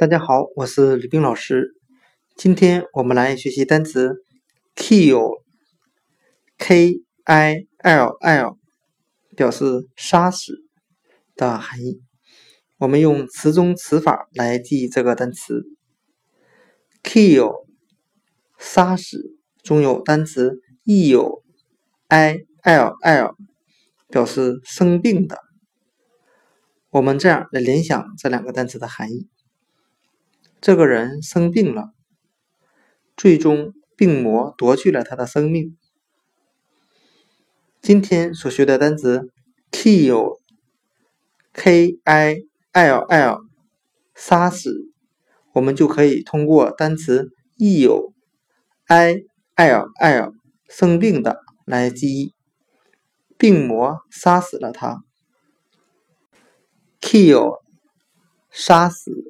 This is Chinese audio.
大家好，我是李冰老师。今天我们来学习单词 kill，k i l l，表示杀死的含义。我们用词中词法来记这个单词 kill，杀死中有单词 ill，表示生病的。我们这样来联想这两个单词的含义。这个人生病了，最终病魔夺去了他的生命。今天所学的单词 kill，k i l l，杀死，我们就可以通过单词 ill，i l l，生病的来记忆，病魔杀死了他。kill，杀死。